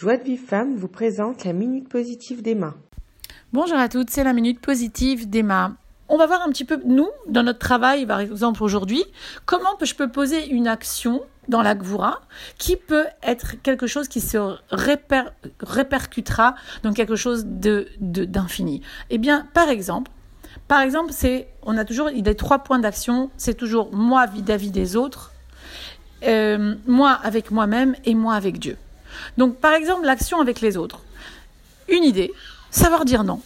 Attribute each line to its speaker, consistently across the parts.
Speaker 1: Joie de Vive Femme vous présente la Minute Positive d'Emma.
Speaker 2: Bonjour à toutes, c'est la Minute Positive d'Emma. On va voir un petit peu, nous, dans notre travail, par exemple aujourd'hui, comment je peux poser une action dans la Gvura qui peut être quelque chose qui se répercutera dans quelque chose de, d'infini. Eh bien, par exemple, par exemple, c'est, on a toujours des trois points d'action. C'est toujours moi vis-à-vis des autres, euh, moi avec moi-même et moi avec Dieu. Donc, par exemple, l'action avec les autres. Une idée, savoir dire non.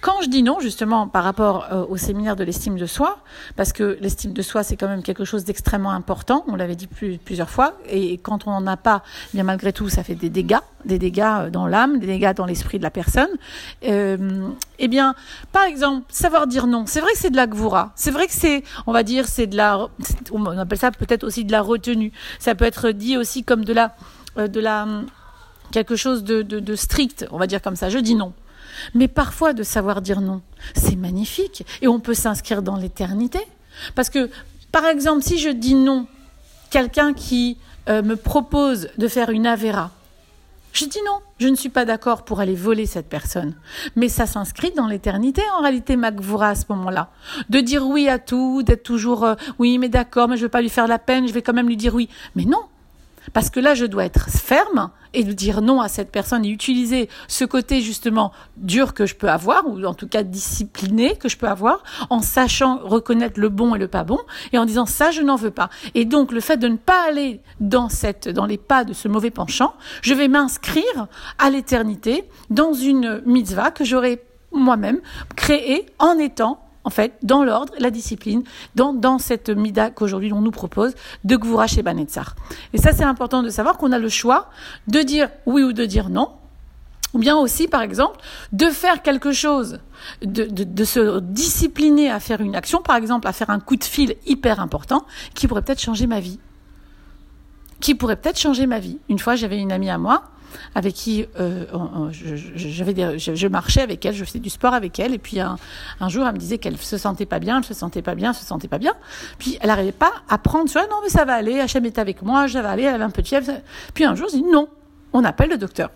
Speaker 2: Quand je dis non, justement, par rapport euh, au séminaire de l'estime de soi, parce que l'estime de soi, c'est quand même quelque chose d'extrêmement important, on l'avait dit plusieurs fois, et quand on n'en a pas, eh bien malgré tout, ça fait des dégâts, des dégâts euh, dans l'âme, des dégâts dans l'esprit de la personne. Euh, eh bien, par exemple, savoir dire non, c'est vrai que c'est de la gvoura, c'est vrai que c'est, on va dire, c'est de la, on appelle ça peut-être aussi de la retenue, ça peut être dit aussi comme de la, de la, quelque chose de, strict, on va dire comme ça, je dis non. Mais parfois, de savoir dire non, c'est magnifique. Et on peut s'inscrire dans l'éternité. Parce que, par exemple, si je dis non, quelqu'un qui euh, me propose de faire une avéra, je dis non, je ne suis pas d'accord pour aller voler cette personne. Mais ça s'inscrit dans l'éternité, en réalité, Magvoura, à ce moment-là. De dire oui à tout, d'être toujours euh, oui, mais d'accord, mais je ne vais pas lui faire la peine, je vais quand même lui dire oui. Mais non, parce que là, je dois être ferme et dire non à cette personne et utiliser ce côté justement dur que je peux avoir, ou en tout cas discipliné que je peux avoir, en sachant reconnaître le bon et le pas bon, et en disant ça, je n'en veux pas. Et donc, le fait de ne pas aller dans cette, dans les pas de ce mauvais penchant, je vais m'inscrire à l'éternité dans une mitzvah que j'aurai moi-même créée en étant en fait, dans l'ordre, la discipline, dans, cette mida qu'aujourd'hui on nous propose de Gvura chez Banetzar. Et ça, c'est important de savoir qu'on a le choix de dire oui ou de dire non, ou bien aussi, par exemple, de faire quelque chose, de, se discipliner à faire une action, par exemple, à faire un coup de fil hyper important, qui pourrait peut-être changer ma vie. Qui pourrait peut-être changer ma vie. Une fois, j'avais une amie à moi, avec qui euh, je, je, je, marchais avec elle, je faisais du sport avec elle, et puis un, un jour elle me disait qu'elle se sentait pas bien, elle se sentait pas bien, elle se sentait pas bien, puis elle n'arrivait pas à prendre, tu vois, non mais ça va aller, Hachem est avec moi, je vais aller, elle avait un peu de fièvre, puis un jour je dis non, on appelle le docteur.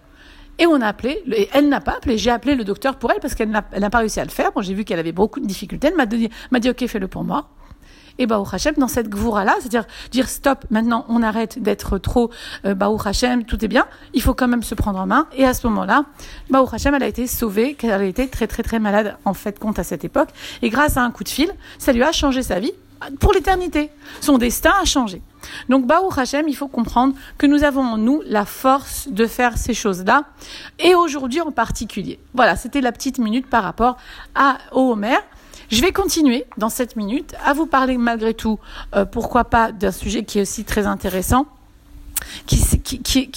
Speaker 2: Et on a appelé, et elle n'a pas appelé, j'ai appelé le docteur pour elle parce qu'elle n'a pas réussi à le faire. Bon, j'ai vu qu'elle avait beaucoup de difficultés. Elle m'a dit, m'a dit, ok, fais-le pour moi et Baou Hachem dans cette gvoura-là, c'est-à-dire dire stop, maintenant on arrête d'être trop euh, Baou Hachem, tout est bien, il faut quand même se prendre en main. Et à ce moment-là, Baou Hachem, elle a été sauvée, qu'elle a été très très très malade en fait compte à cette époque. Et grâce à un coup de fil, ça lui a changé sa vie pour l'éternité. Son destin a changé. Donc, Baou Hachem, il faut comprendre que nous avons en nous la force de faire ces choses-là, et aujourd'hui en particulier. Voilà, c'était la petite minute par rapport à Homer. Je vais continuer dans cette minute à vous parler malgré tout, euh, pourquoi pas, d'un sujet qui est aussi très intéressant, qui,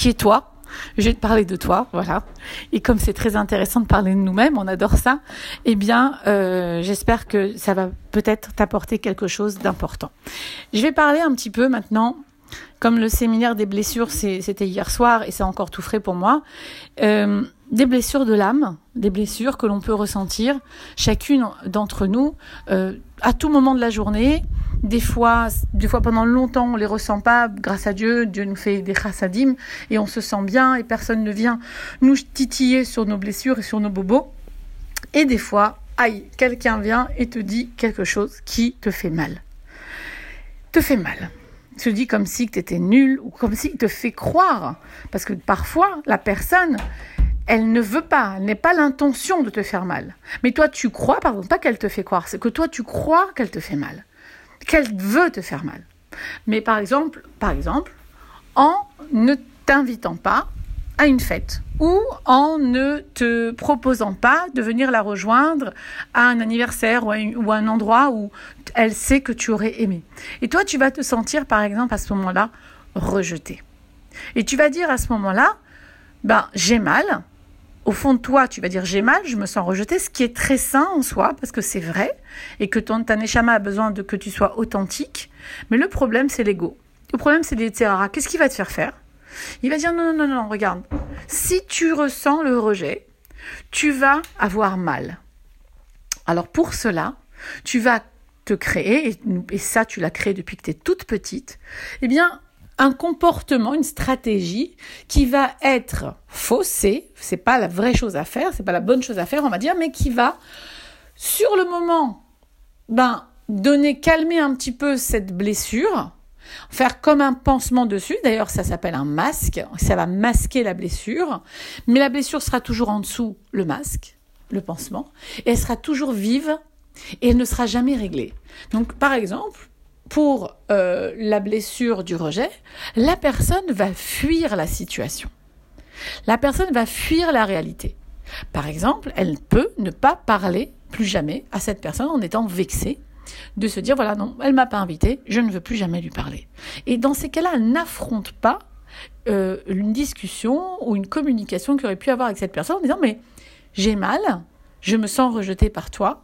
Speaker 2: est toi. Je vais te parler de toi, voilà. Et comme c'est très intéressant de parler de nous-mêmes, on adore ça. Eh bien, euh, j'espère que ça va peut-être t'apporter quelque chose d'important. Je vais parler un petit peu maintenant comme le séminaire des blessures, c'était hier soir et c'est encore tout frais pour moi, euh, des blessures de l'âme, des blessures que l'on peut ressentir, chacune d'entre nous, euh, à tout moment de la journée. Des fois, des fois pendant longtemps, on les ressent pas. Grâce à Dieu, Dieu nous fait des chassadim et on se sent bien et personne ne vient nous titiller sur nos blessures et sur nos bobos. Et des fois, aïe, quelqu'un vient et te dit quelque chose qui te fait mal. Te fait mal se dit comme si tu étais nul ou comme s'il te fait croire. Parce que parfois, la personne, elle ne veut pas, elle n'est pas l'intention de te faire mal. Mais toi, tu crois, pardon, pas qu'elle te fait croire, c'est que toi, tu crois qu'elle te fait mal, qu'elle veut te faire mal. Mais par exemple, par exemple, en ne t'invitant pas à une fête ou en ne te proposant pas de venir la rejoindre à un anniversaire ou à, un endroit où elle sait que tu aurais aimé. Et toi, tu vas te sentir, par exemple, à ce moment-là, rejeté. Et tu vas dire à ce moment-là, ben, j'ai mal. Au fond de toi, tu vas dire j'ai mal, je me sens rejeté, ce qui est très sain en soi, parce que c'est vrai, et que ton Taneshama a besoin de que tu sois authentique. Mais le problème, c'est l'ego. Le problème, c'est les Qu'est-ce qui va te faire faire? Il va dire non, non, non, non, regarde. Si tu ressens le rejet, tu vas avoir mal. Alors pour cela, tu vas te créer, et, ça tu l'as créé depuis que tu es toute petite, eh bien, un comportement, une stratégie qui va être faussée, c'est pas la vraie chose à faire, c'est pas la bonne chose à faire, on va dire, mais qui va, sur le moment, ben, donner, calmer un petit peu cette blessure, faire comme un pansement dessus. D'ailleurs, ça s'appelle un masque. Ça va masquer la blessure. Mais la blessure sera toujours en dessous le masque, le pansement. Et elle sera toujours vive et elle ne sera jamais réglée. Donc, par exemple, pour euh, la blessure du rejet, la personne va fuir la situation. La personne va fuir la réalité. Par exemple, elle peut ne pas parler plus jamais à cette personne en étant vexée de se dire voilà non, elle m'a pas invité, je ne veux plus jamais lui parler. Et dans ces cas-là, elle n'affronte pas euh, une discussion ou une communication qu'il aurait pu avoir avec cette personne en disant mais j'ai mal, je me sens rejetée par toi.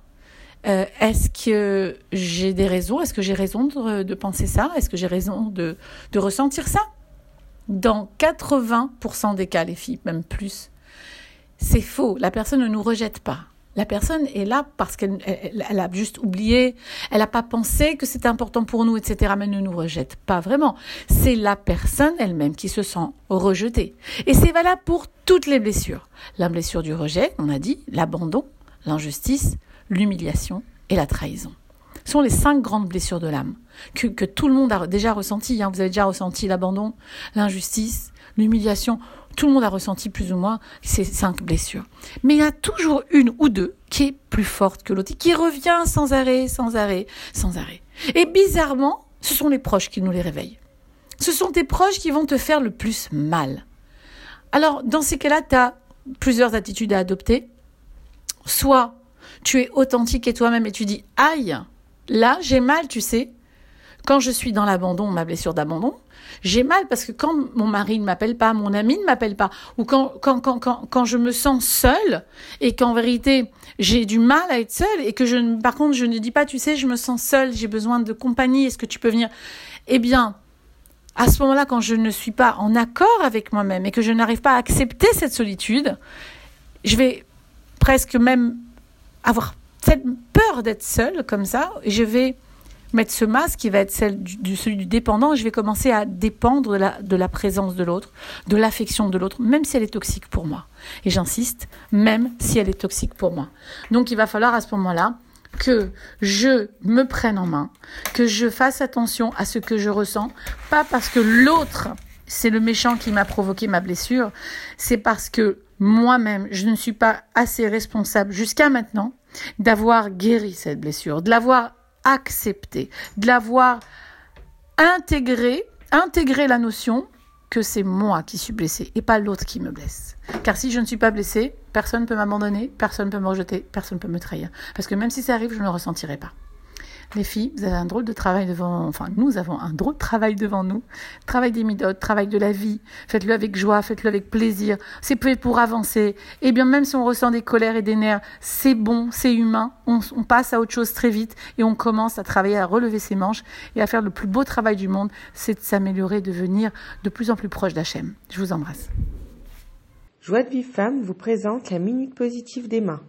Speaker 2: Euh, est-ce que j'ai des raisons Est-ce que j'ai raison de, penser ça Est-ce que j'ai raison de, de ressentir ça? Dans 80% des cas, les filles, même plus, c'est faux. La personne ne nous rejette pas. La personne est là parce qu'elle elle, a juste oublié, elle n'a pas pensé que c'était important pour nous, etc. Mais elle ne nous rejette pas vraiment. C'est la personne elle-même qui se sent rejetée. Et c'est valable pour toutes les blessures. La blessure du rejet, on a dit, l'abandon, l'injustice, l'humiliation et la trahison. Ce sont les cinq grandes blessures de l'âme que, que, tout le monde a déjà ressenti. Hein. Vous avez déjà ressenti l'abandon, l'injustice, l'humiliation. Tout le monde a ressenti plus ou moins ces cinq blessures. Mais il y a toujours une ou deux qui est plus forte que l'autre, qui revient sans arrêt, sans arrêt, sans arrêt. Et bizarrement, ce sont les proches qui nous les réveillent. Ce sont tes proches qui vont te faire le plus mal. Alors, dans ces cas-là, tu as plusieurs attitudes à adopter. Soit tu es authentique et toi-même et tu dis aïe, là j'ai mal, tu sais. Quand je suis dans l'abandon, ma blessure d'abandon, j'ai mal parce que quand mon mari ne m'appelle pas, mon ami ne m'appelle pas, ou quand, quand, quand, quand, quand je me sens seule et qu'en vérité j'ai du mal à être seule et que je, par contre je ne dis pas, tu sais, je me sens seule, j'ai besoin de compagnie, est-ce que tu peux venir? Eh bien, à ce moment-là, quand je ne suis pas en accord avec moi-même et que je n'arrive pas à accepter cette solitude, je vais presque même avoir cette peur d'être seule comme ça, et je vais mettre ce masque qui va être celui du dépendant et je vais commencer à dépendre de la, de la présence de l'autre, de l'affection de l'autre, même si elle est toxique pour moi. Et j'insiste, même si elle est toxique pour moi. Donc il va falloir à ce moment-là que je me prenne en main, que je fasse attention à ce que je ressens, pas parce que l'autre, c'est le méchant qui m'a provoqué ma blessure, c'est parce que moi-même, je ne suis pas assez responsable jusqu'à maintenant d'avoir guéri cette blessure, de l'avoir accepté, de l'avoir intégré, intégré la notion que c'est moi qui suis blessé et pas l'autre qui me blesse. Car si je ne suis pas blessé, personne ne peut m'abandonner, personne ne peut me rejeter, personne ne peut me trahir. Parce que même si ça arrive, je ne le ressentirai pas les filles, vous avez un drôle de travail devant, enfin, nous avons un drôle de travail devant nous. Travail des midotes, travail de la vie. Faites-le avec joie, faites-le avec plaisir. C'est pour avancer. Et bien, même si on ressent des colères et des nerfs, c'est bon, c'est humain. On, passe à autre chose très vite et on commence à travailler, à relever ses manches et à faire le plus beau travail du monde, c'est de s'améliorer, de devenir de plus en plus proche d'Hachem. Je vous embrasse.
Speaker 1: Joie de Vive Femme vous présente la Minute Positive d'Emma.